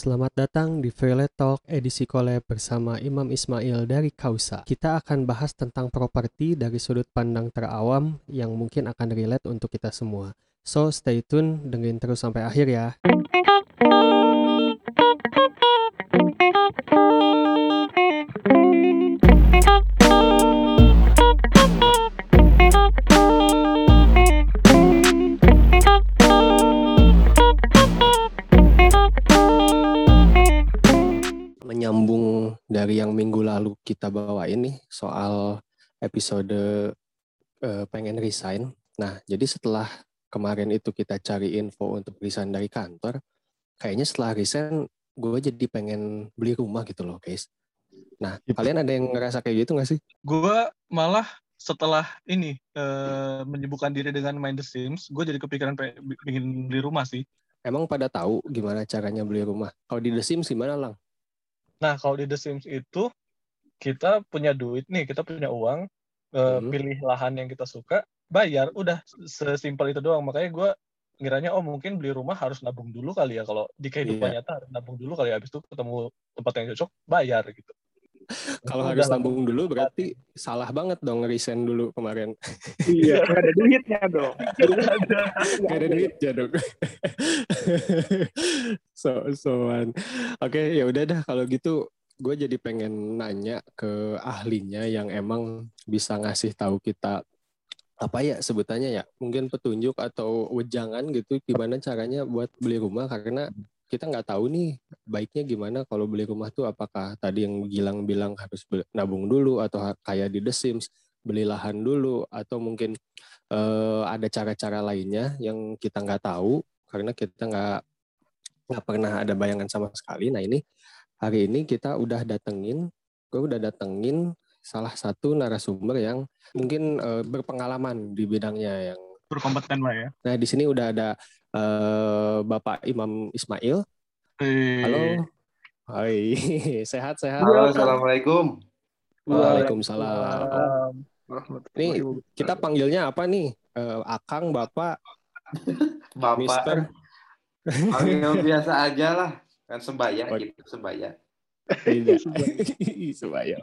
Selamat datang di Violet Talk edisi collab bersama Imam Ismail dari Kausa. Kita akan bahas tentang properti dari sudut pandang terawam yang mungkin akan relate untuk kita semua. So, stay tune, dengerin terus sampai akhir ya. Dari yang minggu lalu kita bawa ini soal episode eh, pengen resign. Nah, jadi setelah kemarin itu kita cari info untuk resign dari kantor, kayaknya setelah resign gue jadi pengen beli rumah gitu loh, guys. Nah, kalian ada yang ngerasa kayak gitu gak sih? gue malah setelah ini eh, menyibukkan diri dengan main The Sims, gue jadi kepikiran pe- pengen beli rumah sih. Emang pada tahu gimana caranya beli rumah? Kalau di The Sims gimana, Lang? Nah, kalau di The Sims itu kita punya duit nih, kita punya uang, eh, Hmm. pilih lahan yang kita suka, bayar, udah sesimpel itu doang. Makanya gue ngiranya oh mungkin beli rumah harus nabung dulu kali ya kalau di kehidupan Iya. nyata harus nabung dulu kali ya habis itu ketemu tempat yang cocok bayar gitu. Kalau harus nabung dulu berarti salah banget dong resign dulu kemarin. Iya, nggak ada duitnya dong. Gak ada duit ya dong. so soan. Oke ya udah dah kalau gitu gue jadi pengen nanya ke ahlinya yang emang bisa ngasih tahu kita apa ya sebutannya ya mungkin petunjuk atau wejangan gitu gimana caranya buat beli rumah karena kita nggak tahu nih baiknya gimana kalau beli rumah tuh apakah tadi yang Gilang bilang harus nabung dulu atau kayak di The Sims beli lahan dulu atau mungkin eh, ada cara-cara lainnya yang kita nggak tahu karena kita nggak nggak pernah ada bayangan sama sekali. Nah ini hari ini kita udah datengin, gue udah datengin salah satu narasumber yang mungkin eh, berpengalaman di bidangnya yang Berkompeten lah ya. Nah, di sini udah ada eh, Bapak Imam Ismail. Halo. Hai, sehat-sehat. Halo, assalamualaikum. Waalaikumsalam. Ini kita panggilnya apa nih? Eh, Akang, Bapak, Bapak, Mister. panggil biasa aja lah. Kan sebaya Oh. gitu, sebaya. Iya. Sebaya.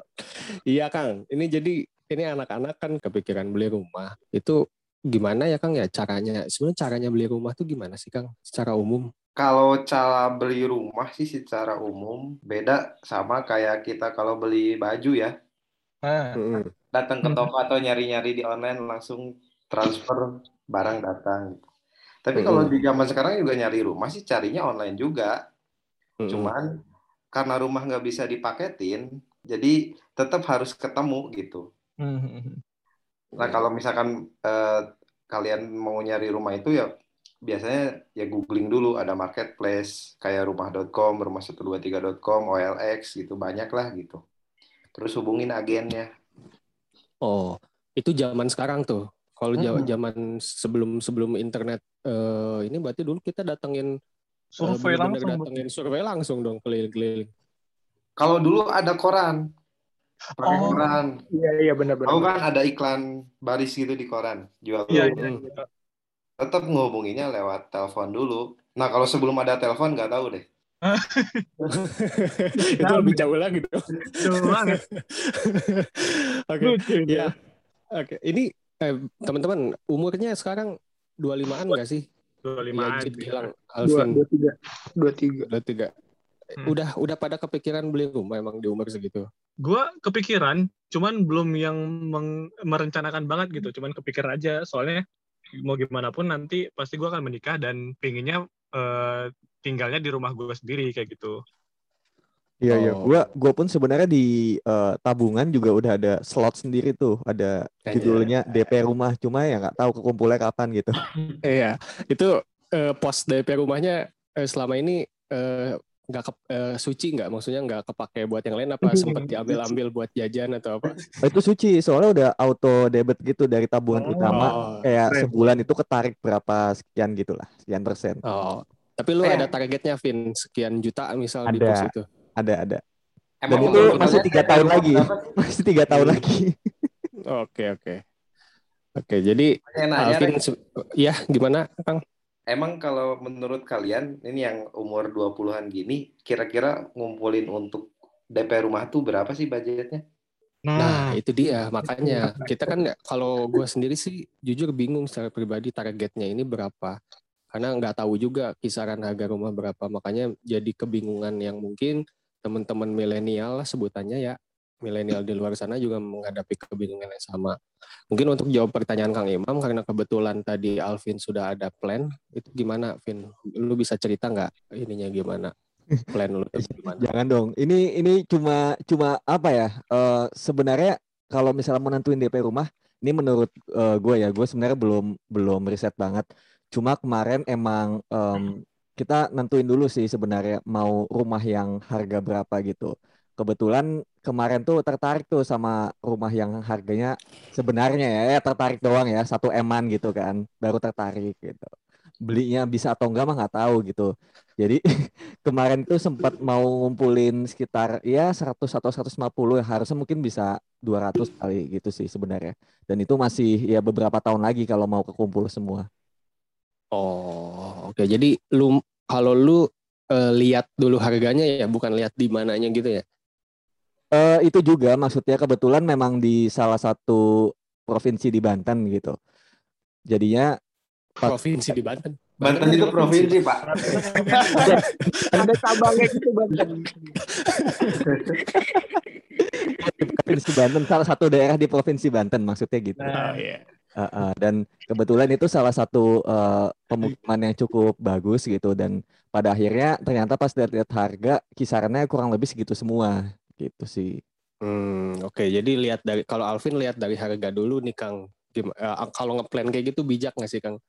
Iya, Kang. Ini jadi ini anak-anak kan kepikiran beli rumah. Itu gimana ya, Kang ya caranya? Sebenarnya caranya beli rumah tuh gimana sih, Kang? Secara umum? Kalau cara beli rumah sih secara umum beda sama kayak kita kalau beli baju ya. Mm-mm. Datang ke toko atau nyari-nyari di online langsung transfer barang datang. Tapi kalau di zaman sekarang juga nyari rumah sih carinya online juga. Cuman karena rumah nggak bisa dipaketin, jadi tetap harus ketemu gitu. hmm, Nah, kalau misalkan eh, kalian mau nyari rumah itu ya biasanya ya googling dulu ada marketplace kayak rumah.com, rumah123.com, OLX gitu banyak lah gitu. Terus hubungin agennya. Oh, itu zaman sekarang tuh. Kalau Mm-mm. zaman sebelum sebelum internet eh, ini berarti dulu kita datengin eh, survei bener-bener langsung. datengin survei langsung dong keliling-keliling. Kalau dulu ada koran, pakai Oh. koran. Iya, iya benar-benar. Tahu kan ada iklan baris gitu di koran, jual Iya, iya, iya. Tetap ngehubunginya lewat telepon dulu. Nah, kalau sebelum ada telepon nggak tahu deh. itu lebih jauh lagi dong. Jauh banget. Oke, ya. Oke, ini eh, teman-teman umurnya sekarang 25-an nggak sih? Dua Ya, lima Jit, Gilang, Dua, Alvin, dua tiga. Dua tiga. udah tiga. Hmm. Udah udah pada kepikiran beli rumah emang di umur segitu. gue kepikiran cuman belum yang meng- merencanakan banget gitu cuman kepikiran aja soalnya mau gimana pun nanti pasti gue akan menikah dan pinginnya eh, tinggalnya di rumah gue sendiri kayak gitu Iya iya, Oh. gua gua pun sebenarnya di eh, tabungan juga udah ada slot sendiri tuh, ada Kayaknya. judulnya DP rumah, cuma ya nggak tahu kekumpulnya kapan gitu. Iya, itu eh, pos DP rumahnya eh, selama ini eh, nggak ke, eh, suci nggak? Maksudnya nggak kepake buat yang lain apa sempat diambil-ambil buat jajan atau apa? Oh, itu suci, soalnya udah auto debit gitu dari tabungan Oh, utama, kayak keren. sebulan itu ketarik berapa sekian gitulah, sekian persen. Oh, tapi lu Eh. ada targetnya, Vin, sekian juta misal di Ada. pos itu. Ada ada. Dan Emang itu masih tiga tahun lagi, masih tiga tahun Hmm. lagi. Oke, oke. Oke, jadi Alvin, ya gimana, Kang? Emang kalau menurut kalian ini yang umur 20-an gini kira-kira ngumpulin untuk DP rumah tuh berapa sih budgetnya? Nah, itu dia. Makanya kita kan nggak kalau gue sendiri sih jujur bingung secara pribadi targetnya ini berapa. Karena nggak tahu juga kisaran harga rumah berapa. Makanya jadi kebingungan yang mungkin teman-teman milenial lah sebutannya ya. Milenial di luar sana juga menghadapi kebingungan yang sama. Mungkin untuk jawab pertanyaan Kang Imam, karena kebetulan tadi Alvin sudah ada plan, itu gimana, Vin? Lu bisa cerita nggak ininya gimana? Plan lu gimana? Jangan dong. Ini ini cuma cuma apa ya? eh, sebenarnya kalau misalnya mau nentuin DP rumah, ini menurut gue ya, gue sebenarnya belum belum riset banget. Cuma kemarin emang em, kita nentuin dulu sih sebenarnya mau rumah yang harga berapa gitu. Kebetulan kemarin tuh tertarik tuh sama rumah yang harganya sebenarnya ya, ya tertarik doang ya, satu eman gitu kan, baru tertarik gitu. Belinya bisa atau enggak mah nggak tahu gitu. Jadi kemarin tuh sempat mau ngumpulin sekitar ya 100 atau 150 ya harusnya mungkin bisa 200 kali gitu sih sebenarnya. Dan itu masih ya beberapa tahun lagi kalau mau kekumpul semua. Oh, oke. Jadi lu kalau lu eh, lihat dulu harganya ya, bukan lihat di mananya gitu ya? Eh itu juga maksudnya kebetulan memang di salah satu provinsi di Banten gitu. Jadinya Provinsi di Banten. Banten itu provinsi, Pak. Ada cabangnya gitu Banten. provinsi Banten salah satu daerah di provinsi Banten maksudnya gitu. Nah, iya. Uh, uh, dan kebetulan itu salah satu uh, pemukiman yang cukup bagus gitu dan pada akhirnya ternyata pas lihat-lihat harga kisarannya kurang lebih segitu semua gitu sih. Hmm, oke. Jadi lihat dari kalau Alvin lihat dari harga dulu nih Kang. Eh, kalau ngeplan kayak gitu bijak nggak sih Kang?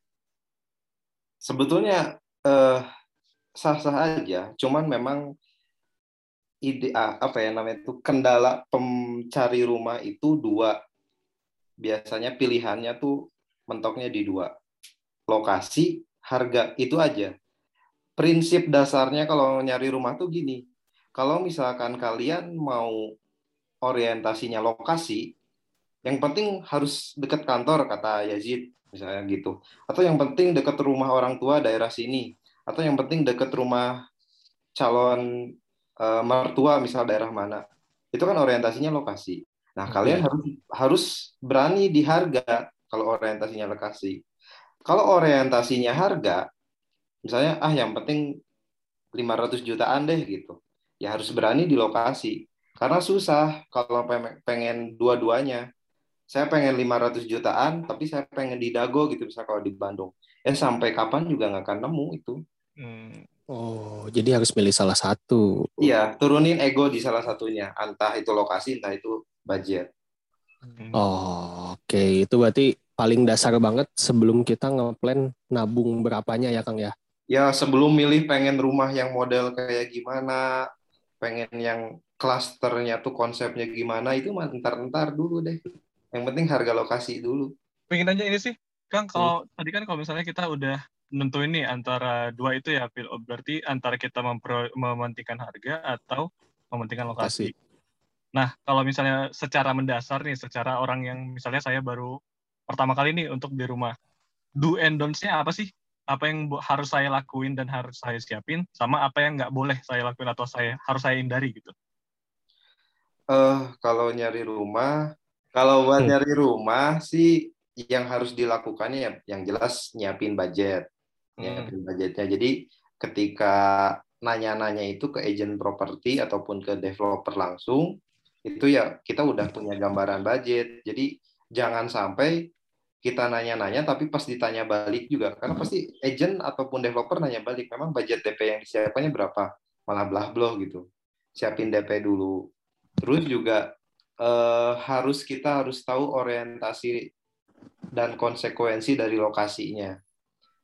Sebetulnya eh, sah-sah aja, cuman memang ide apa ya namanya itu kendala pencari rumah itu dua. Biasanya pilihannya tuh mentoknya di dua. Lokasi, harga, itu aja. Prinsip dasarnya kalau nyari rumah tuh gini. Kalau misalkan kalian mau orientasinya lokasi, yang penting harus dekat kantor kata Yazid misalnya gitu. Atau yang penting dekat rumah orang tua daerah sini. Atau yang penting dekat rumah calon eh, mertua misal daerah mana. Itu kan orientasinya lokasi. Nah, kalian harus harus berani di harga kalau orientasinya lokasi. Kalau orientasinya harga, misalnya ah yang penting 500 jutaan deh gitu. Ya harus berani di lokasi. Karena susah kalau pe- pengen dua-duanya. Saya pengen 500 jutaan, tapi saya pengen di Dago gitu, misalnya kalau di Bandung. Ya sampai kapan juga nggak akan nemu itu. hmm, Oh, jadi harus milih salah satu. Iya, turunin ego di salah satunya. Entah itu lokasi, entah itu budget. hmm. Oh, oke. Itu berarti paling dasar banget sebelum kita ngeplan nabung berapanya ya Kang ya? Ya sebelum milih pengen rumah yang model kayak gimana, pengen yang klasternya tuh konsepnya gimana, itu mah ntar-ntar dulu deh. Yang penting harga lokasi dulu. pengen nanya ini sih, Kang, kalau tadi kan kalau misalnya kita udah nentuin nih antara dua itu ya, Pil. Oh, berarti antara kita mempro- mementingkan harga atau mementingkan lokasi. Nah, kalau misalnya secara mendasar nih, secara orang yang misalnya saya baru pertama kali nih untuk di rumah, do and don'ts-nya apa sih? Apa yang harus saya lakuin dan harus saya siapin, sama apa yang nggak boleh saya lakuin atau saya harus saya hindari gitu. eh kalau nyari rumah, kalau buat Hmm. nyari rumah sih yang harus dilakukannya ya yang jelas nyiapin budget. Hmm. Nyiapin budgetnya. Jadi ketika nanya-nanya itu ke agent properti ataupun ke developer langsung, itu ya kita udah punya gambaran budget. Jadi jangan sampai kita nanya-nanya tapi pas ditanya balik juga karena pasti agent ataupun developer nanya balik memang budget DP yang disiapkannya berapa? Malah belah bloh gitu. Siapin DP dulu. Terus juga eh, harus kita harus tahu orientasi dan konsekuensi dari lokasinya.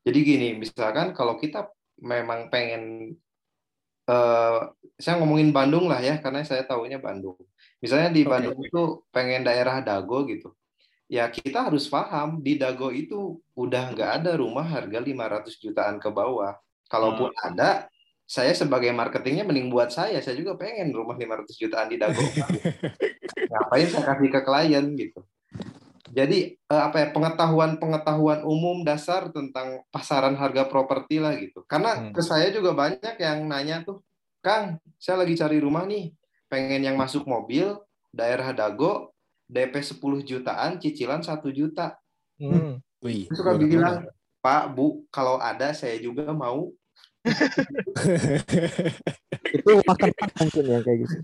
Jadi gini misalkan kalau kita memang pengen eh, saya ngomongin Bandung lah ya karena saya tahunya Bandung. Misalnya di. Bandung itu pengen daerah Dago gitu ya kita harus paham di Dago itu udah nggak ada rumah harga 500 jutaan ke bawah. Kalaupun ada, saya sebagai marketingnya mending buat saya, saya juga pengen rumah 500 jutaan di Dago. Ngapain saya kasih ke klien gitu. Jadi eh, apa ya pengetahuan-pengetahuan umum dasar tentang pasaran harga properti lah gitu. Karena Hmm. ke saya juga banyak yang nanya tuh, Kang, saya lagi cari rumah nih, pengen yang masuk mobil, daerah Dago, DP 10 jutaan, cicilan 1 juta. Hmm. Wih, Suka bilang, Pak, Bu, kalau ada saya juga mau. Itu makan mungkin ya kayak gitu.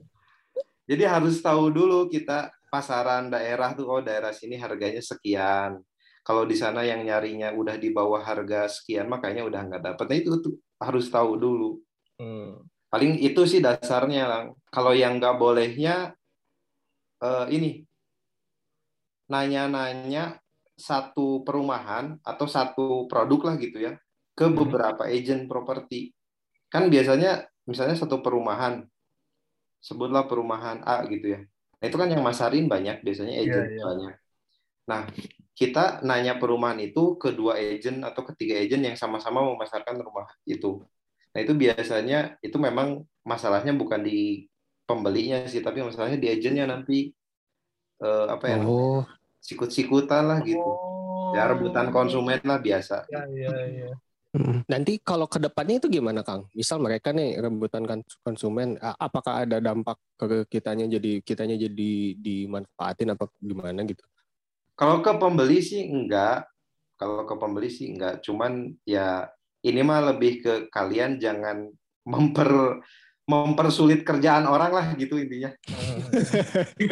Jadi harus tahu dulu kita pasaran daerah tuh, oh daerah sini harganya sekian. Kalau di sana yang nyarinya udah di bawah harga sekian, makanya udah nggak dapet. Nah itu tuh harus tahu dulu. Hmm. Paling itu sih dasarnya, Lang. Kalau yang nggak bolehnya, eh, ini nanya-nanya satu perumahan atau satu produk lah gitu ya ke Hmm. beberapa agent properti. Kan biasanya misalnya satu perumahan, sebutlah perumahan A gitu ya. Nah, itu kan yang masarin banyak, biasanya agent iya. banyak. Nah, kita nanya perumahan itu ke dua agent atau ketiga agent yang sama-sama memasarkan rumah itu. Nah, itu biasanya itu memang masalahnya bukan di pembelinya sih, tapi masalahnya di agentnya nanti eh, apa ya? Oh, sikut-sikutan lah gitu. Oh. Ya rebutan konsumen lah biasa. Ya, ya, ya. Nanti kalau ke depannya itu gimana, Kang? Misal mereka nih rebutan kan- konsumen, apakah ada dampak ke kitanya jadi kitanya jadi dimanfaatin apa gimana gitu? Kalau ke pembeli sih enggak. Kalau ke pembeli sih enggak. Cuman ya ini mah lebih ke kalian jangan memper mempersulit kerjaan orang lah gitu intinya.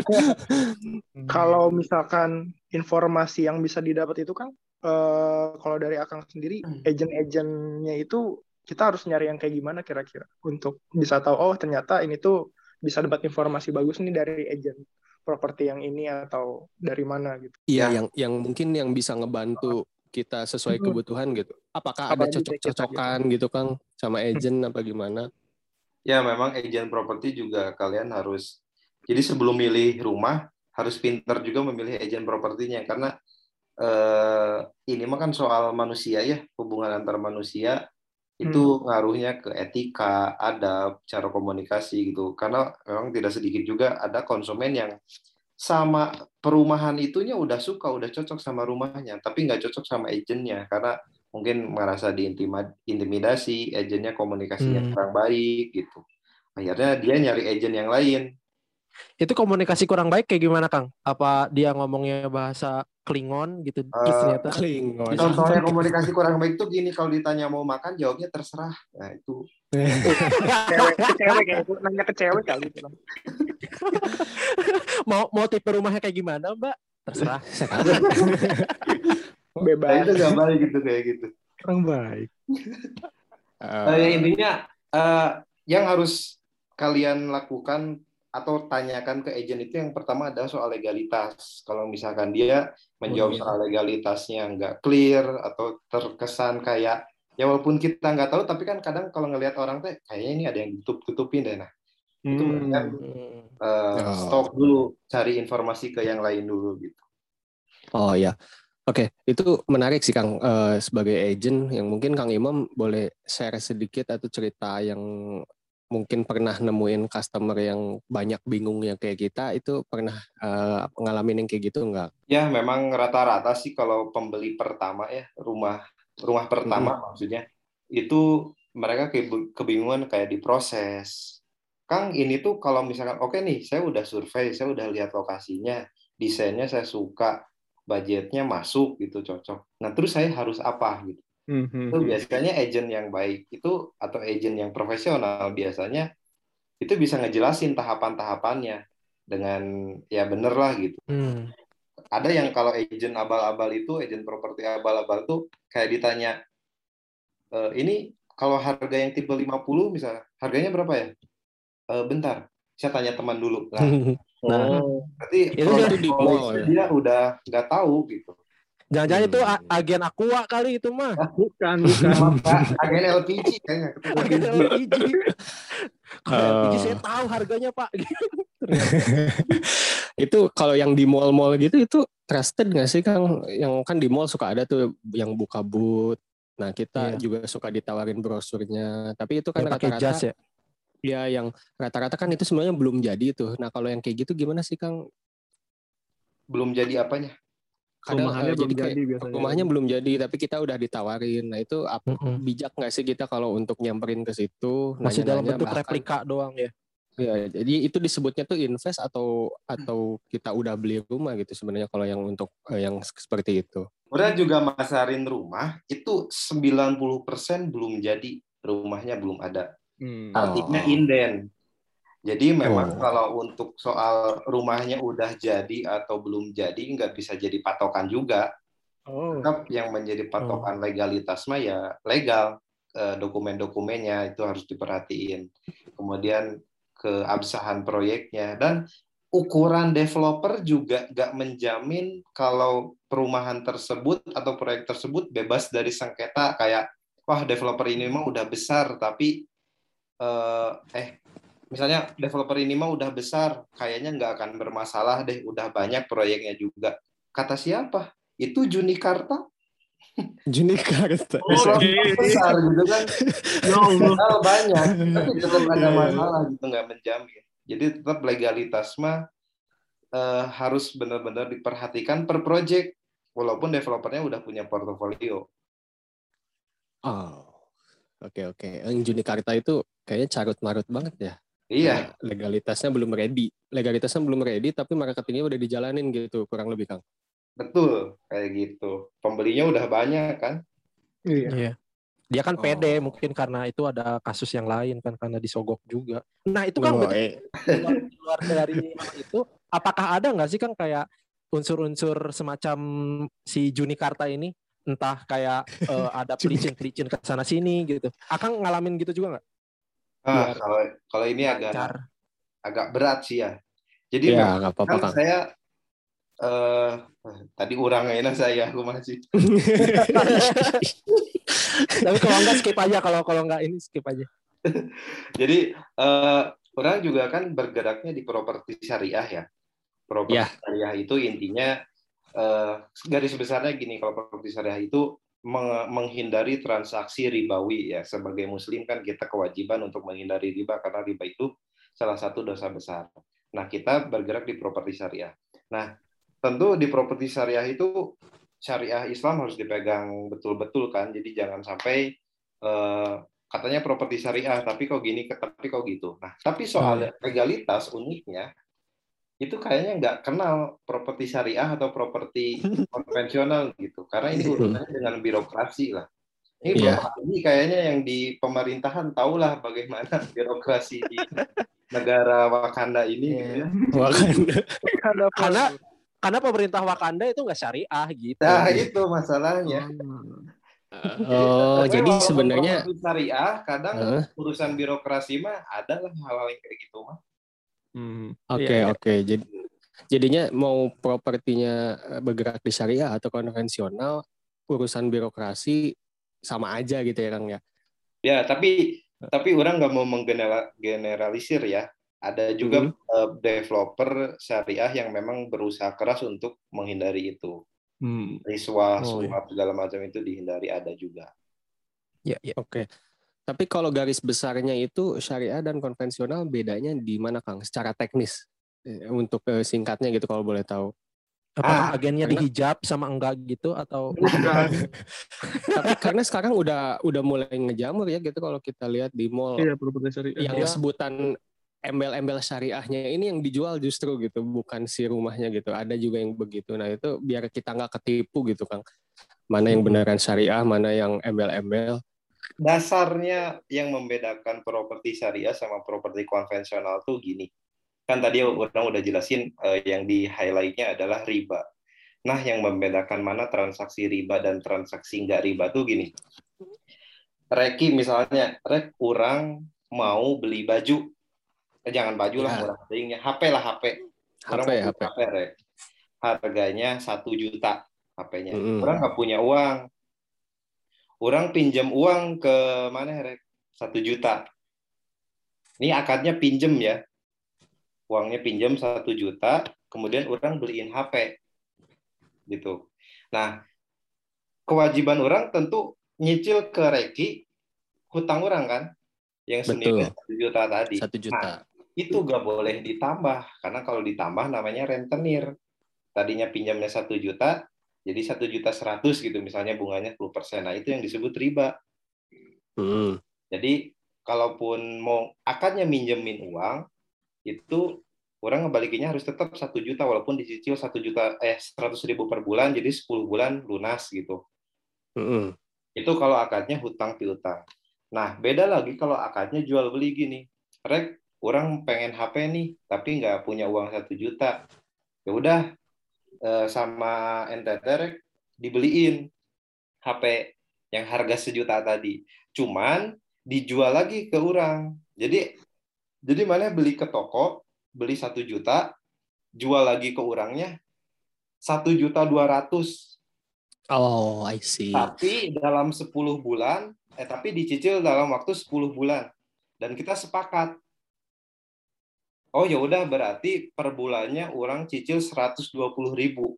Kalau misalkan informasi yang bisa didapat itu kan, eh, kalau dari Akang sendiri, Hmm. agent-agentnya itu kita harus nyari yang kayak gimana kira-kira untuk bisa tahu oh ternyata ini tuh bisa dapat informasi bagus nih dari agent properti yang ini atau dari mana gitu. Iya, Ya. yang yang mungkin yang bisa ngebantu kita sesuai Hmm. kebutuhan gitu. Apakah ada kayak kita cocok-cocokan gitu, Kang, sama agent apa gimana? Ya memang agent properti juga kalian harus jadi sebelum milih rumah harus pintar juga memilih agent propertinya. Karena eh, ini mah kan soal manusia ya hubungan antar manusia itu ngaruhnya ke etika, adab, cara komunikasi gitu. Karena memang tidak sedikit juga ada konsumen yang sama perumahan itunya udah suka, udah cocok sama rumahnya, tapi nggak cocok sama agentnya. Karena mungkin merasa diintimidasi, agentnya komunikasinya Hmm. kurang baik gitu. Akhirnya dia nyari agent yang lain. Itu komunikasi kurang baik kayak gimana, Kang? Apa dia ngomongnya bahasa Klingon gitu Eh, ternyata? Klingon. Contohnya komunikasi kurang baik tuh gini, kalau ditanya mau makan jawabnya terserah. Nah itu Cewek, cewek kayak gitu, nanya ke cewek kali gitu. mau mau tipe rumahnya kayak gimana, Mbak? Terserah. nah, Bebas. itu nggak baik gitu kayak gitu. Kurang baik. Eh, Eh, intinya eh, yang harus kalian lakukan atau tanyakan ke agent itu yang pertama adalah soal legalitas. Kalau misalkan dia menjawab soal legalitasnya nggak clear atau terkesan kayak ya walaupun kita nggak tahu tapi kan kadang kalau ngelihat orang teh kayaknya ini ada yang tutup-tutupin deh nah itu Hmm. mendingan Hmm. eh, Oh. stop dulu cari informasi ke yang lain dulu gitu. Oh ya, oke itu menarik sih Kang Eh, sebagai agent yang mungkin Kang Imam boleh share sedikit atau cerita yang mungkin pernah nemuin customer yang banyak bingung yang kayak kita itu pernah eh, ngalamin yang kayak gitu nggak? Ya, memang rata-rata sih kalau pembeli pertama ya, rumah rumah pertama maksudnya, itu mereka kebingungan kayak di proses. Kang, ini tuh kalau misalkan oke nih, saya udah survei, saya udah lihat lokasinya, desainnya saya suka, budgetnya masuk gitu cocok. Nah, terus saya harus apa gitu. Hmm, Itu biasanya agent yang baik itu atau agent yang profesional biasanya itu bisa ngejelasin tahapan-tahapannya dengan ya bener lah gitu Hmm. ada yang kalau agent abal-abal itu, agent properti abal-abal tuh kayak ditanya, "E, ini kalau harga yang tipe 50 misalnya, harganya berapa ya? "E, bentar, saya tanya teman dulu. Nah, Nah, Oh. berarti Itu produk di mall ya? dia udah nggak tahu gitu. jangan-jangan itu Hmm. a- agen Aqua kali itu mah. Bukan, bukan. Maka agen LPG kayaknya. Agen LPG. Kalau. LPG saya tahu harganya, Pak. itu kalau yang di mall-mall gitu itu trusted nggak sih Kang? Yang kan di mall suka ada tuh yang buka booth. Nah kita Iya. juga suka ditawarin brosurnya. Tapi itu kan rata-rata ya. Ya yang rata-rata kan itu sebenarnya belum jadi tuh. Nah kalau yang kayak gitu gimana sih Kang? Belum jadi apanya? kadang Rumahannya eh, belum jadi kayak jadi biasanya. rumahnya belum jadi tapi kita udah ditawarin. Nah itu ap- Mm-mm. bijak nggak sih kita kalau untuk nyamperin ke situ Masih dalam nanya-nanya, bentuk bahkan- replika doang ya. Ya, jadi itu disebutnya tuh invest atau atau kita udah beli rumah gitu sebenarnya kalau yang untuk eh, yang seperti itu. Orang juga masarin rumah itu 90% belum jadi, rumahnya belum ada. Hmm. Artinya Oh. inden. Jadi memang Oh. kalau untuk soal rumahnya udah jadi atau belum jadi nggak bisa jadi patokan juga. Oh. Tetap yang menjadi patokan legalitas mah ya legal. Eh, Dokumen-dokumennya itu harus diperhatiin. Kemudian keabsahan proyeknya dan ukuran developer juga nggak menjamin kalau perumahan tersebut atau proyek tersebut bebas dari sengketa kayak wah developer ini mah udah besar tapi eh, eh misalnya developer ini mah udah besar kayaknya nggak akan bermasalah deh udah banyak proyeknya juga kata siapa itu Junikarta Junikarta. Oke. besar gitu kan Ya Allah. Hal banyak tapi tetap ada masalah gitu nggak menjamin jadi tetap legalitas mah eh, harus benar-benar diperhatikan per project walaupun developernya udah punya portofolio Oh. Oke oke. Yang Junikarta itu kayaknya carut marut banget ya. iya Legalitasnya belum ready. Legalitasnya belum ready tapi marketingnya udah dijalanin gitu kurang lebih Kang. betul kayak gitu pembelinya udah banyak kan Iya. Iya. Dia kan Oh. pede mungkin karena itu ada kasus yang lain kan karena disogok juga. Nah itu kan Oh, eh. luar, dari itu apakah ada nggak sih kan kayak unsur-unsur semacam si Junikarta ini entah kayak eh, ada pelicin-pelicin ke sana sini gitu. Akang ngalamin gitu juga nggak? ah, kalau kalau ini agak Lancar. agak berat sih ya jadi Ya nggak apa-apa kan saya eh tadi orang enak saya aku masih Tapi kalau nggak skip aja kalau kalau nggak ini skip aja. Jadi eh, orang juga kan bergeraknya di properti syariah ya. Properti Ya. syariah itu intinya eh, garis besarnya gini kalau properti syariah itu meng- menghindari transaksi ribawi ya. Sebagai muslim kan kita kewajiban untuk menghindari riba karena riba itu salah satu dosa besar. Nah, kita bergerak di properti syariah. Nah, tentu di properti syariah itu syariah Islam harus dipegang betul-betul kan. Jadi jangan sampai eh, katanya properti syariah tapi kok gini tapi kok gitu nah tapi soal legalitas uniknya itu kayaknya nggak kenal properti syariah atau properti konvensional gitu karena ini urusannya dengan birokrasi lah ini Iya. Bapak ini kayaknya yang di pemerintahan tahulah bagaimana birokrasi di negara Wakanda ini gitu ya. Wakanda. Karena karena pemerintah Wakanda itu nggak syariah gitu. Nah itu masalahnya. Oh, Tapi jadi sebenarnya syariah kadang Heeh. urusan birokrasi mah ada lah hal-hal yang kayak gitu mah. Hmm. Oke Iya, iya. oke. Jadi jadinya mau propertinya eh, bergerak di syariah atau konvensional urusan birokrasi sama aja gitu ya Kang ya. Ya, tapi tapi orang nggak mau menggeneralisir ya. Ada juga Hmm. eh, developer syariah yang memang berusaha keras untuk menghindari itu. Hmm. Riswah, Oh, suap, segala macam itu dihindari ada juga. Iya, iya. Oke. Tapi kalau garis besarnya itu syariah dan konvensional bedanya di mana Kang? Secara teknis Eh, untuk eh, singkatnya gitu kalau boleh tahu. Apakah Ah, agennya karena- dihijab sama enggak gitu atau Tapi karena sekarang udah udah mulai ngejamur ya gitu kalau kita lihat di mall Iya, syariah. yang Iya. sebutan embel-embel syariahnya ini yang dijual justru gitu bukan si rumahnya gitu ada juga yang begitu nah itu biar kita nggak ketipu gitu kang mana yang beneran syariah mana yang embel-embel Dasarnya yang membedakan properti syariah sama properti konvensional tuh gini. Kan tadi orang udah jelasin eh, yang di highlightnya adalah riba. Nah, yang membedakan mana transaksi riba dan transaksi nggak riba tuh gini. Reki misalnya, rek orang mau beli baju. Eh, jangan baju lah, Ya. murah tingginya. HP lah, HP. Orang HP HP HP, rek. Harganya satu juta HP-nya. Mm-mm. Orang nggak punya uang. Orang pinjam uang ke mana, rek? Satu juta. Ini akadnya pinjem ya. Uangnya pinjam satu juta, kemudian orang beliin HP. Gitu. Nah, kewajiban orang tentu nyicil ke Reki hutang orang kan yang senilai satu juta tadi. satu juta Nah, itu gak boleh ditambah karena kalau ditambah namanya rentenir. Tadinya pinjamnya satu juta, Jadi satu juta seratus gitu misalnya bunganya 10 persen. Nah itu yang disebut riba. Hmm. Jadi kalaupun mau akadnya minjemin uang itu orang ngebalikinnya harus tetap satu juta walaupun dicicil satu juta eh seratus ribu per bulan jadi 10 bulan lunas gitu. Hmm. Itu kalau akadnya hutang piutang. Nah beda lagi kalau akadnya jual beli gini. Rek, orang pengen HP nih tapi nggak punya uang satu juta. Ya udah eh, sama NTT Rek dibeliin HP yang harga sejuta tadi. Cuman dijual lagi ke orang. Jadi jadi mana beli ke toko beli satu juta, jual lagi ke orangnya satu juta dua ratus. Oh, I see. Tapi dalam 10 bulan, eh tapi dicicil dalam waktu 10 bulan. Dan kita sepakat. Oh ya udah berarti per bulannya orang cicil 120 ribu.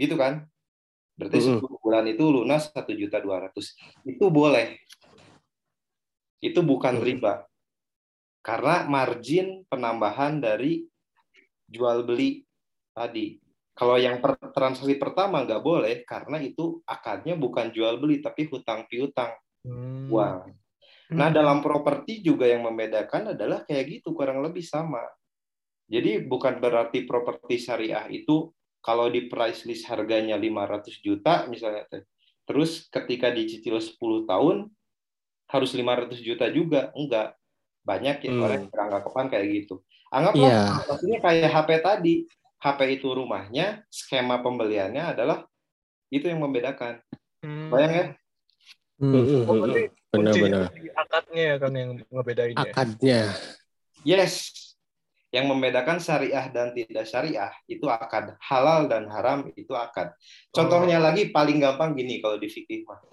Gitu kan? Berarti Mm-mm. 10 bulan itu lunas satu juta dua ratus. Itu boleh. Itu bukan riba. Karena margin penambahan dari jual beli tadi. Kalau yang per, transaksi pertama nggak boleh karena itu akadnya bukan jual beli tapi hutang piutang Hmm. uang. Nah dalam properti juga yang membedakan adalah kayak gitu kurang lebih sama. Jadi bukan berarti properti syariah itu kalau di price list harganya 500 juta misalnya. Terus ketika dicicil 10 tahun harus 500 juta juga. Enggak. Banyak ya Hmm. orang yang beranggapan kayak gitu. Anggaplah Iya. maksudnya kayak HP tadi. HP itu rumahnya, skema pembeliannya adalah itu yang membedakan. Hmm. Bayang ya? Hmm. Oh, mm-mm. berarti Benar-benar. akadnya ya kan yang ngebedain ya. Akadnya. Yes. Yang membedakan syariah dan tidak syariah itu akad. Halal dan haram itu akad. Contohnya lagi paling gampang gini kalau di fikih mah.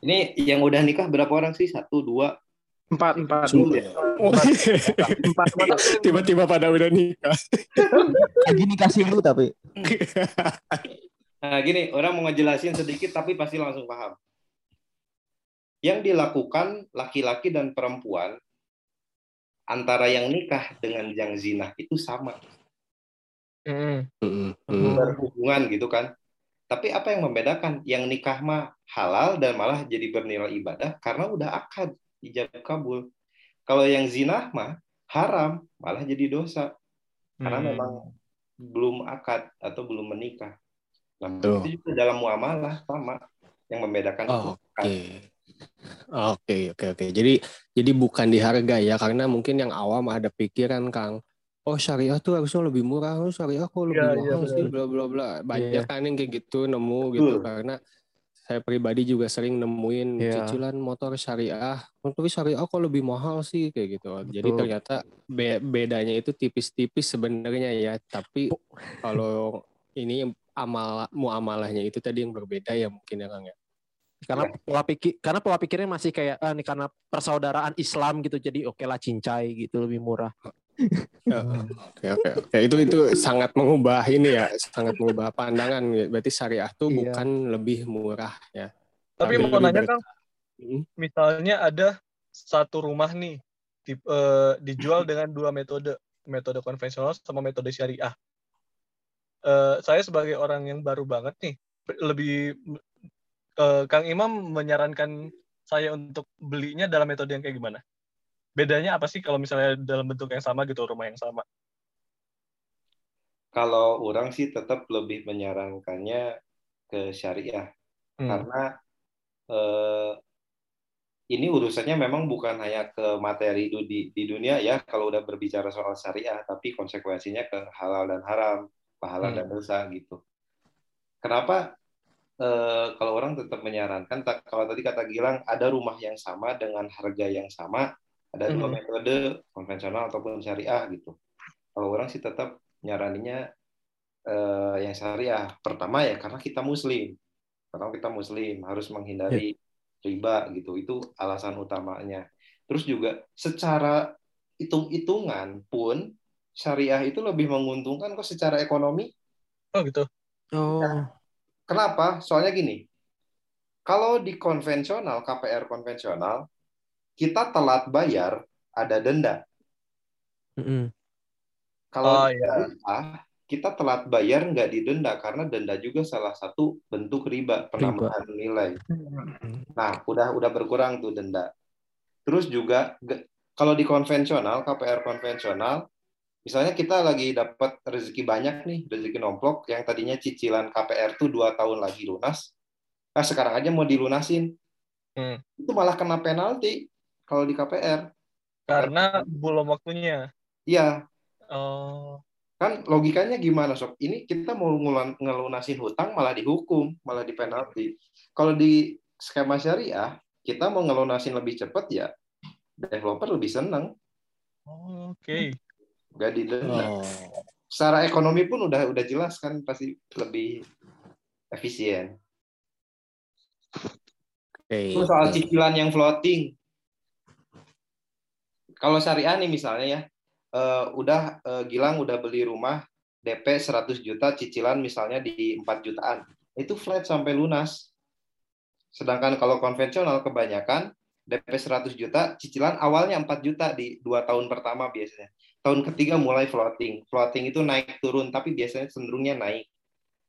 Ini yang udah nikah berapa orang sih? Satu, dua, Empat, empat. Oh, Empat. Tiba-tiba pada udah nikah. Lagi dikasih lu tapi. Nah, gini, orang mau ngejelasin sedikit tapi pasti langsung paham. Yang dilakukan laki-laki dan perempuan antara yang nikah dengan yang zina itu sama, Hmm. Mm. berhubungan gitu kan. Tapi apa yang membedakan? Yang nikah mah halal dan malah jadi bernilai ibadah karena udah akad ijab kabul. Kalau yang zina mah haram malah jadi dosa karena Hmm. memang belum akad atau belum menikah. Nah, Tuh. itu juga dalam muamalah sama yang membedakan itu Oh, akad. Oke. Oke, oke, oke. Jadi jadi bukan di harga ya karena mungkin yang awam ada pikiran Kang. Oh syariah tuh harusnya lebih murah, oh syariah kok lebih Iya, iya, mahal sih, benar. bla bla bla. Banyak Iya. kan yang kayak gitu nemu gitu karena saya pribadi juga sering nemuin Iya. cicilan motor syariah, motor syariah kok lebih mahal sih kayak gitu. Jadi Betul. ternyata be- bedanya itu tipis-tipis sebenarnya ya, tapi kalau ini amal muamalahnya itu tadi yang berbeda ya mungkin ya Kang ya. Karena pola pikir karena pola pikirnya masih kayak ah, nih karena persaudaraan Islam gitu. Jadi oke lah cincai gitu lebih murah. Oke oke oke. Itu itu sangat mengubah ini ya sangat mengubah pandangan. Berarti syariah tuh Iya. bukan lebih murah ya. Tapi mau nanya ber- Kang, Hmm. misalnya ada satu rumah nih di- eh, dijual dengan dua metode, metode konvensional sama metode syariah. Eh, saya sebagai orang yang baru banget nih, lebih eh, Kang Imam menyarankan saya untuk belinya dalam metode yang kayak gimana? Bedanya apa sih kalau misalnya dalam bentuk yang sama gitu, rumah yang sama? Kalau orang sih tetap lebih menyarankannya ke syariah Hmm. karena eh, ini urusannya memang bukan hanya ke materi di, di dunia ya kalau udah berbicara soal syariah tapi konsekuensinya ke halal dan haram pahala Hmm. dan dosa gitu kenapa eh, kalau orang tetap menyarankan tak- kalau tadi kata Gilang ada rumah yang sama dengan harga yang sama ada dua Mhm. metode konvensional ataupun syariah gitu. Kalau orang sih tetap nyaraninya eh, yang syariah. Pertama ya karena kita muslim. Karena kita muslim harus menghindari riba gitu. Itu alasan utamanya. Terus juga secara hitung-hitungan pun syariah itu lebih menguntungkan kok secara ekonomi. Oh gitu. oh kenapa soalnya gini kalau di konvensional KPR konvensional kita telat bayar ada denda Mm-mm. kalau Oh, di iya. kita telat bayar nggak didenda karena denda juga salah satu bentuk riba penambahan nilai. Nah, udah udah berkurang tuh denda. Terus juga kalau di konvensional KPR konvensional, misalnya kita lagi dapat rezeki banyak nih, rezeki nomplok yang tadinya cicilan KPR tuh dua tahun lagi lunas, ah sekarang aja mau dilunasin, Hmm. itu malah kena penalti kalau di KPR. Karena belum waktunya. Iya, Oh. kan logikanya gimana sob? Ini kita mau ngelunasin hutang malah dihukum, malah dipenalti. Kalau di skema syariah, kita mau ngelunasin lebih cepat ya, developer lebih senang, Oh, Oke. Nggak didenda. Oh. Secara ekonomi pun udah udah jelas kan pasti lebih efisien. Oke. Terus soal cicilan yang floating. Kalau syariah nih misalnya ya, eh, udah eh, Gilang udah beli rumah DP 100 juta, cicilan misalnya di 4 jutaan. Itu flat sampai lunas. Sedangkan kalau konvensional kebanyakan DP 100 juta, cicilan awalnya 4 juta di dua tahun pertama biasanya. Tahun ketiga mulai floating. Floating itu naik turun, tapi biasanya cenderungnya naik.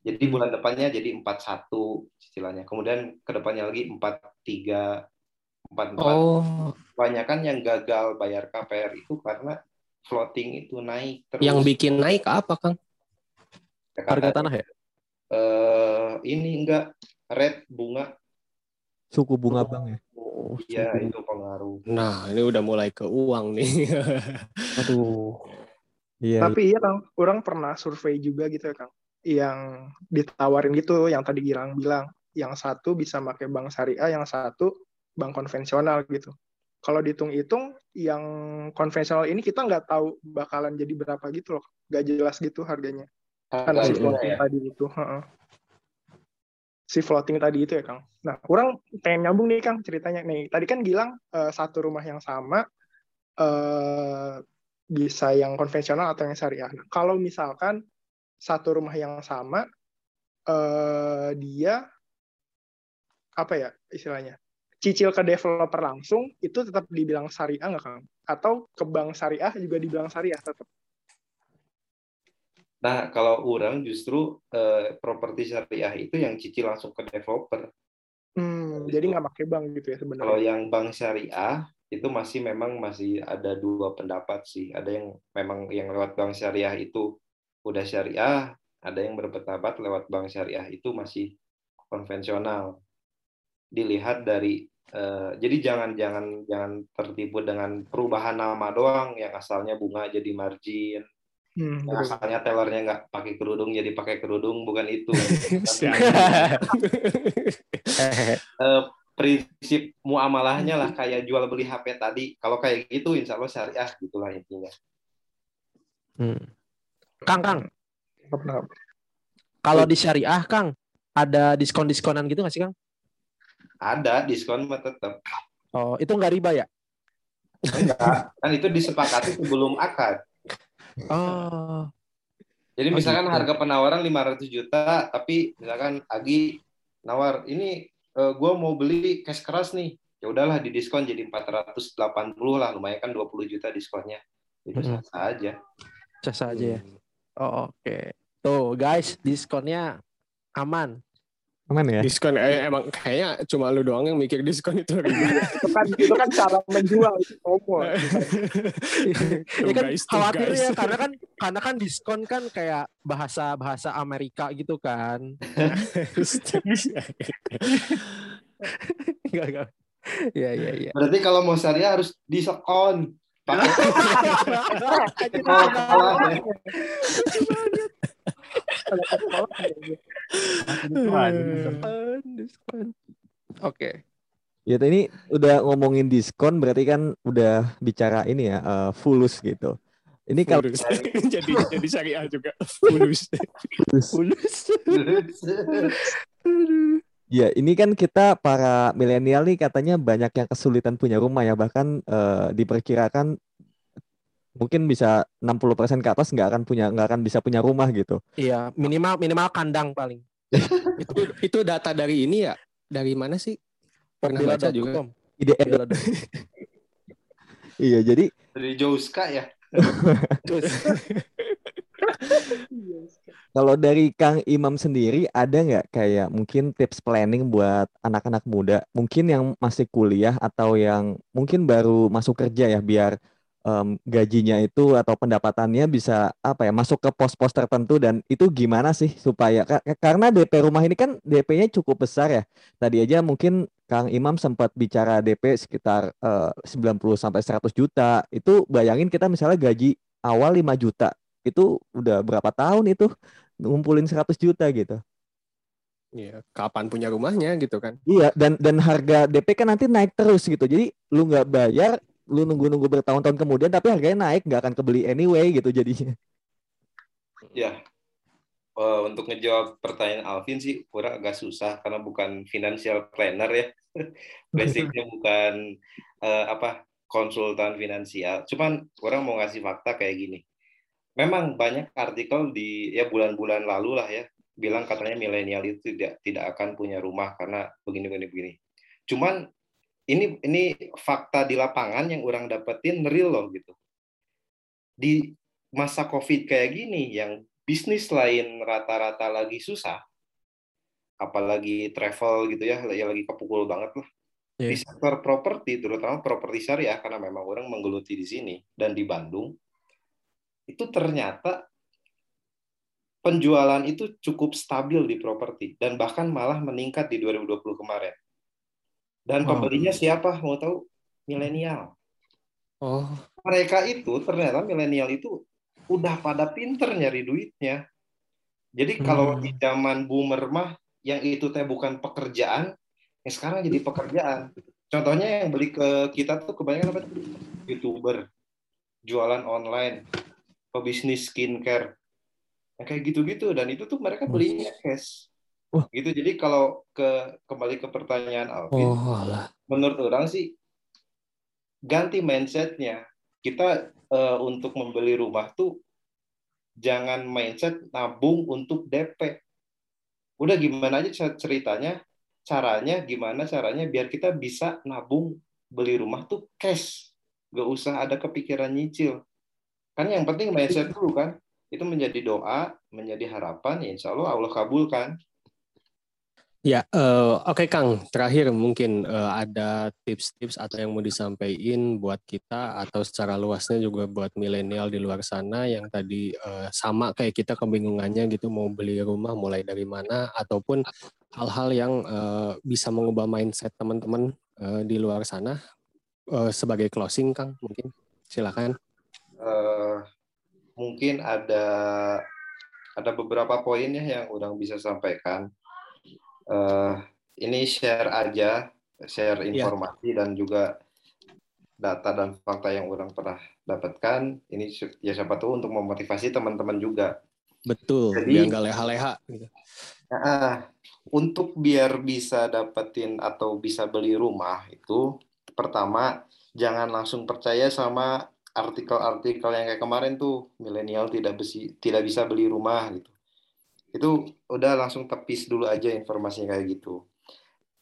Jadi bulan depannya jadi 41 cicilannya. Kemudian ke depannya lagi 43, 44. Oh, Kebanyakan yang gagal bayar KPR itu karena floating itu naik terus. yang bikin naik apa, Kang? Ya, Harga tanah ya? eh, ini enggak rate bunga. Suku bunga bank ya. Oh, Iya, suku. itu pengaruh. Nah, ini udah mulai ke uang nih. Aduh. Iya. Tapi iya Kang, orang pernah survei juga gitu ya Kang. Yang ditawarin gitu, yang tadi Gilang bilang. Yang satu bisa pakai bank syariah, yang satu bank konvensional gitu. Kalau dihitung-hitung, yang konvensional ini kita nggak tahu bakalan jadi berapa gitu loh. Nggak jelas gitu harganya. Kan si ya. tadi itu. heeh. Si floating tadi itu ya Kang. Nah, orang pengen nyambung nih Kang ceritanya. Nih, tadi kan Gilang eh, satu rumah yang sama, eh, bisa yang konvensional atau yang syariah. Nah, kalau misalkan satu rumah yang sama, eh, dia apa ya istilahnya cicil ke developer langsung itu tetap dibilang syariah nggak kang? Atau ke bank syariah juga dibilang syariah tetap? Nah, kalau orang justru eh, properti syariah itu yang cicil langsung ke developer. Hmm, jadi nggak pakai bank gitu ya Kalau sebenarnya. yang bank syariah itu masih memang masih ada dua pendapat sih. Ada yang memang yang lewat bank syariah itu udah syariah, ada yang berpendapat lewat bank syariah itu masih konvensional. Dilihat dari eh, jadi jangan jangan jangan tertipu dengan perubahan nama doang yang asalnya bunga jadi margin, Hmm, betul. asalnya tellernya nggak pakai kerudung jadi pakai kerudung bukan itu. Tapi, eh, prinsip muamalahnya lah kayak jual beli HP tadi. Kalau kayak gitu, insya Allah syariah gitulah intinya. Hmm. Kang, Kang, kalau di syariah, Kang, ada diskon-diskonan gitu nggak sih, Kang? Ada diskon mah tetap. Oh, itu nggak riba ya? Enggak, kan itu disepakati sebelum akad. Oh, Jadi Oh, misalkan gitu. harga penawaran 500 juta, tapi misalkan Agi nawar, ini eh, gua mau beli cash keras nih. Ya udahlah didiskon jadi 480 lah, lumayan kan 20 juta diskonnya. Itu Mm-mm. sah aja. cas aja ya. Oh, oke. Tuh, guys, diskonnya aman. Aman ya? Diskon eh, emang kayaknya cuma lu doang yang mikir diskon itu itu kan itu kan cara menjual itu promo. ya kan guys, tuh, khawatirnya guys. karena kan karena kan diskon kan kayak bahasa bahasa Amerika gitu kan. Enggak enggak. Iya iya iya. Berarti kalau mau syariah harus diskon. Pakai Sekolah ya. diskon, diskon. Oke. Ya ini udah ngomongin diskon berarti kan udah bicara ini ya eh, fulus gitu. Ini kalau jadi jadi syariah juga. Fulus. Fulus. ya ini kan kita para milenial nih katanya banyak yang kesulitan punya rumah ya bahkan eh, diperkirakan mungkin bisa 60% ke atas nggak akan punya nggak akan bisa punya rumah gitu. Iya, minimal minimal kandang paling. itu itu data dari ini ya? Dari mana sih? Pernah baca juga. Bela.com. Ide. Iya jadi Dari Jouska ya. Kalau dari Kang Imam sendiri ada nggak kayak mungkin tips planning buat anak-anak muda, mungkin yang masih kuliah atau yang mungkin baru masuk kerja ya biar em, gajinya itu atau pendapatannya bisa apa ya masuk ke pos-pos tertentu dan itu gimana sih supaya ka- ka- karena DP rumah ini kan DP-nya cukup besar ya. Tadi aja mungkin Kang Imam sempat bicara DP sekitar eh, 90 sampai 100 juta. Itu bayangin kita misalnya gaji awal 5 juta. Itu udah berapa tahun itu ngumpulin 100 juta gitu. Iya, kapan punya rumahnya gitu kan? Iya, dan dan harga DP kan nanti naik terus gitu. Jadi lu nggak bayar, lu nunggu-nunggu bertahun-tahun kemudian tapi harganya naik nggak akan kebeli anyway gitu jadinya. Ya, eh, untuk ngejawab pertanyaan Alvin sih kurang agak susah karena bukan financial planner ya. Basicnya bukan eh, apa konsultan finansial. Cuman orang mau ngasih fakta kayak gini. Memang banyak artikel di ya bulan-bulan lalu lah ya bilang katanya milenial itu tidak tidak akan punya rumah karena begini begini begini. Cuman ini ini fakta di lapangan yang orang dapetin real loh gitu. Di masa Covid kayak gini yang bisnis lain rata-rata lagi susah, apalagi travel gitu ya, ya lagi kepukul banget lah. Iya. Di sektor properti, terutama properti syariah, karena memang orang menggeluti di sini dan di Bandung, itu ternyata penjualan itu cukup stabil di properti dan bahkan malah meningkat di 2020 kemarin. Dan Oh. pembelinya siapa? Mau tahu? Milenial. Oh, Mereka itu ternyata milenial itu udah pada pinter nyari duitnya. Jadi kalau Hmm. di zaman boomer mah yang itu teh bukan pekerjaan, yang sekarang jadi pekerjaan. Contohnya yang beli ke kita tuh kebanyakan apa? tuh? YouTuber, jualan online, pebisnis skincare, yang kayak gitu-gitu. Dan itu tuh mereka belinya cash. Wah. Gitu. Jadi kalau ke kembali ke pertanyaan Alvin, oh alah. menurut orang sih ganti mindsetnya. Kita eh, untuk membeli rumah tuh jangan mindset nabung untuk DP. Udah gimana aja cer- ceritanya, caranya gimana caranya biar kita bisa nabung beli rumah tuh cash. Gak usah ada kepikiran nyicil. Kan yang penting mindset dulu kan. Itu menjadi doa, menjadi harapan, ya insya Allah Allah kabulkan. Ya, eh, oke Kang. Terakhir mungkin eh, ada tips-tips atau yang mau disampaikan buat kita atau secara luasnya juga buat milenial di luar sana yang tadi eh, sama kayak kita kebingungannya gitu mau beli rumah mulai dari mana ataupun hal-hal yang eh, bisa mengubah mindset teman-teman eh, di luar sana Eh, sebagai closing Kang mungkin silakan. eh, mungkin ada ada beberapa poinnya yang orang bisa sampaikan. Eh, ini share aja, share informasi dan juga data dan fakta yang orang pernah dapatkan. Ini ya siapa tahu untuk memotivasi teman-teman juga. Betul, Jadi- nggak leha-leha gitu. Nah, untuk biar bisa dapetin atau bisa beli rumah itu pertama jangan langsung percaya sama artikel-artikel yang kayak kemarin tuh milenial tidak besi, tidak bisa beli rumah gitu. Itu udah langsung tepis dulu aja informasinya kayak gitu.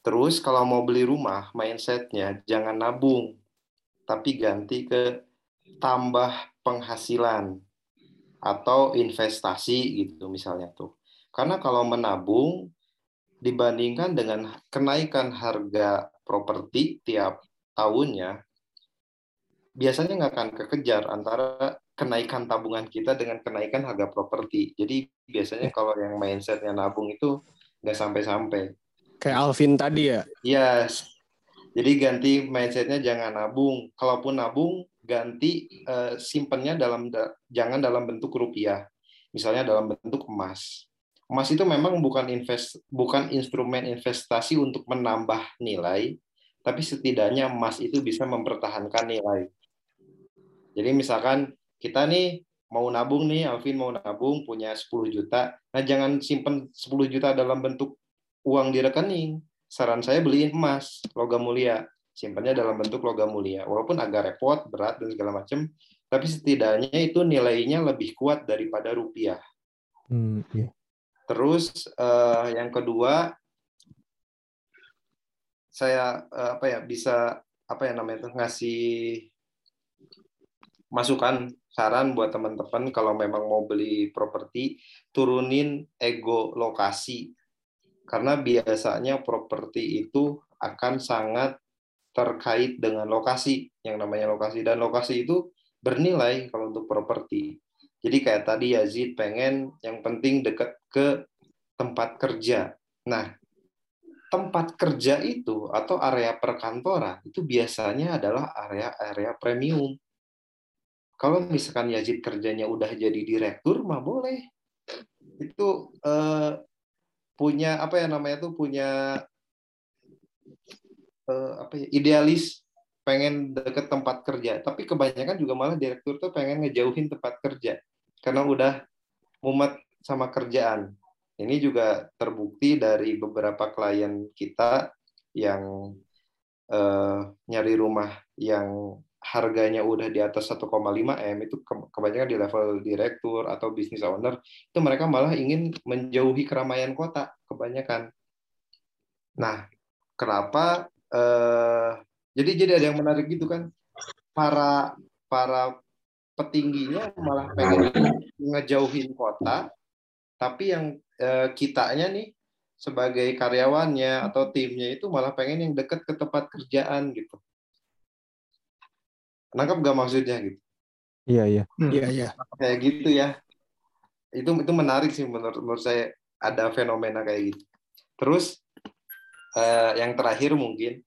Terus kalau mau beli rumah, mindsetnya jangan nabung, tapi ganti ke tambah penghasilan atau investasi gitu misalnya tuh. Karena kalau menabung dibandingkan dengan kenaikan harga properti tiap tahunnya, biasanya nggak akan kekejar antara kenaikan tabungan kita dengan kenaikan harga properti. Jadi biasanya kalau yang mindsetnya nabung itu nggak sampai-sampai. Kayak Alvin tadi ya. Yes. Jadi ganti mindsetnya jangan nabung. Kalaupun nabung, ganti eh, simpennya dalam da- jangan dalam bentuk rupiah. Misalnya dalam bentuk emas. Emas itu memang bukan invest bukan instrumen investasi untuk menambah nilai, tapi setidaknya emas itu bisa mempertahankan nilai. Jadi misalkan kita nih mau nabung nih, Alvin mau nabung punya 10 juta. Nah, jangan simpen 10 juta dalam bentuk uang di rekening saran saya beliin emas logam mulia simpannya dalam bentuk logam mulia walaupun agak repot berat dan segala macam tapi setidaknya itu nilainya lebih kuat daripada rupiah Hmm, iya. terus eh, yang kedua saya eh, apa ya bisa apa ya namanya itu ngasih masukan saran buat teman-teman kalau memang mau beli properti turunin ego lokasi karena biasanya properti itu akan sangat terkait dengan lokasi yang namanya lokasi dan lokasi itu bernilai kalau untuk properti. Jadi kayak tadi Yazid pengen yang penting dekat ke tempat kerja. Nah, tempat kerja itu atau area perkantoran itu biasanya adalah area-area premium. Kalau misalkan Yazid kerjanya udah jadi direktur, mah boleh. Itu eh, punya apa ya namanya tuh punya eh, apa ya idealis pengen deket tempat kerja. Tapi kebanyakan juga malah direktur tuh pengen ngejauhin tempat kerja. Karena udah mumet sama kerjaan. Ini juga terbukti dari beberapa klien kita yang eh, nyari rumah yang harganya udah di atas 1,5 m itu kebanyakan di level direktur atau bisnis owner itu mereka malah ingin menjauhi keramaian kota kebanyakan. Nah, kenapa eh, jadi jadi ada yang menarik gitu kan para para petingginya malah pengen ngejauhin kota tapi yang eh, kitanya nih sebagai karyawannya atau timnya itu malah pengen yang deket ke tempat kerjaan gitu nangkap gak maksudnya gitu? Iya iya. Iya iya. kayak gitu ya. Itu itu menarik sih menurut menurut saya ada fenomena kayak gitu. Terus eh, yang terakhir mungkin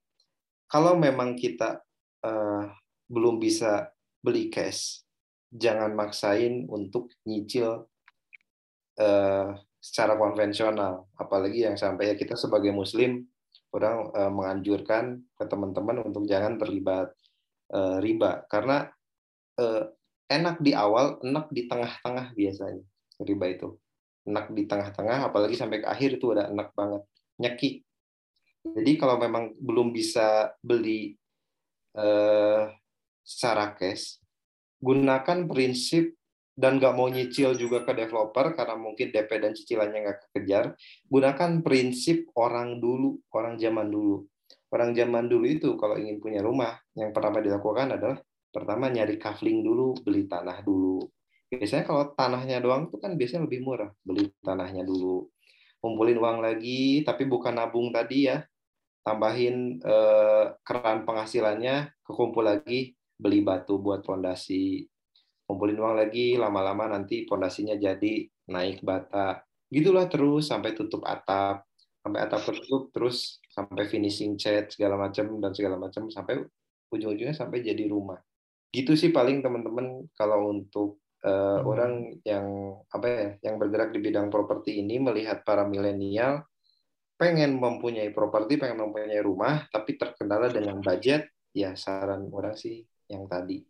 kalau memang kita eh, belum bisa beli cash jangan maksain untuk nyicil eh, secara konvensional. Apalagi yang sampai ya kita sebagai muslim orang eh, menganjurkan ke teman-teman untuk jangan terlibat eh, riba karena eh, enak di awal enak di tengah-tengah biasanya riba itu. Enak di tengah-tengah apalagi sampai ke akhir itu udah enak banget nyeki. Jadi kalau memang belum bisa beli eh, secara cash gunakan prinsip dan nggak mau nyicil juga ke developer karena mungkin DP dan cicilannya nggak kekejar, gunakan prinsip orang dulu, orang zaman dulu. Orang zaman dulu itu kalau ingin punya rumah, yang pertama dilakukan adalah pertama nyari kafling dulu, beli tanah dulu. Biasanya kalau tanahnya doang itu kan biasanya lebih murah, beli tanahnya dulu. Kumpulin uang lagi, tapi bukan nabung tadi ya, tambahin eh, keran penghasilannya, kekumpul lagi, beli batu buat fondasi, kumpulin uang lagi lama-lama nanti pondasinya jadi naik bata gitulah terus sampai tutup atap sampai atap tertutup terus sampai finishing cat segala macam dan segala macam sampai ujung-ujungnya sampai jadi rumah. Gitu sih paling teman-teman kalau untuk uh, hmm. orang yang apa ya yang bergerak di bidang properti ini melihat para milenial pengen mempunyai properti pengen mempunyai rumah tapi terkendala dengan budget ya saran orang sih yang tadi.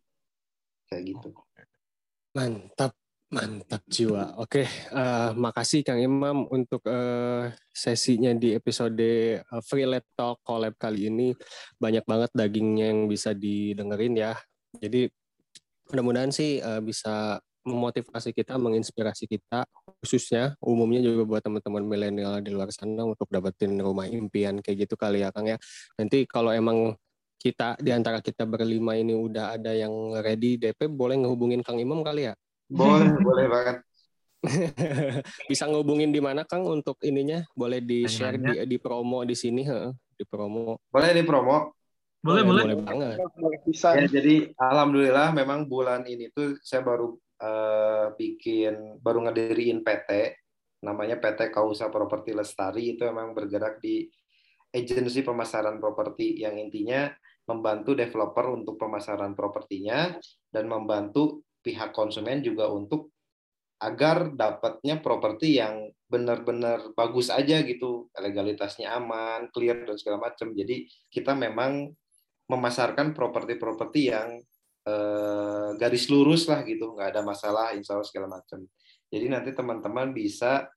Kayak gitu. Mantap, mantap jiwa. Oke, uh, makasih Kang Imam untuk uh, sesinya di episode uh, Free Let Talk Collab kali ini. Banyak banget dagingnya yang bisa didengerin ya. Jadi mudah-mudahan sih uh, bisa memotivasi kita, menginspirasi kita, khususnya umumnya juga buat teman-teman milenial di luar sana untuk dapetin rumah impian kayak gitu kali ya Kang ya. Nanti kalau emang kita di antara kita berlima ini udah ada yang ready DP boleh ngehubungin Kang Imam kali ya? Boleh, boleh banget. Bisa ngehubungin di mana Kang untuk ininya? Boleh di share di, di promo di sini, he? di promo. Boleh di promo. Boleh, boleh. Boleh banget. Bisa. Ya, jadi alhamdulillah memang bulan ini tuh saya baru uh, bikin baru ngediriin PT namanya PT Kausa Properti Lestari itu memang bergerak di agensi pemasaran properti yang intinya membantu developer untuk pemasaran propertinya dan membantu pihak konsumen juga untuk agar dapatnya properti yang benar-benar bagus aja gitu, legalitasnya aman, clear dan segala macam. Jadi kita memang memasarkan properti-properti yang eh, garis lurus lah gitu, nggak ada masalah, insya Allah segala macam. Jadi nanti teman-teman bisa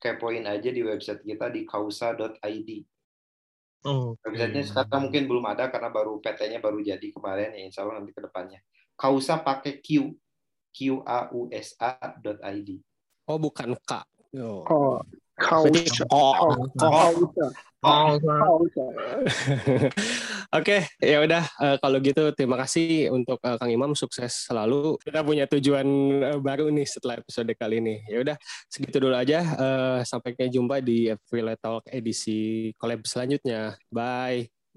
kepoin aja di website kita di kausa.id. Oh, Websitenya sekarang mungkin belum ada karena baru PT-nya baru jadi kemarin ya insya Allah nanti ke depannya. Kausa pakai Q, Q A U S A dot ID. Oh bukan K. Oh. Oh, Kausa. Oh, Kausa. Oh, Kausa. Oke, ya udah eh, kalau gitu terima kasih untuk eh, Kang Imam sukses selalu. Kita punya tujuan eh, baru nih setelah episode kali ini. Ya udah segitu dulu aja. Eh, sampai jumpa di Freelance Talk edisi collab selanjutnya. Bye.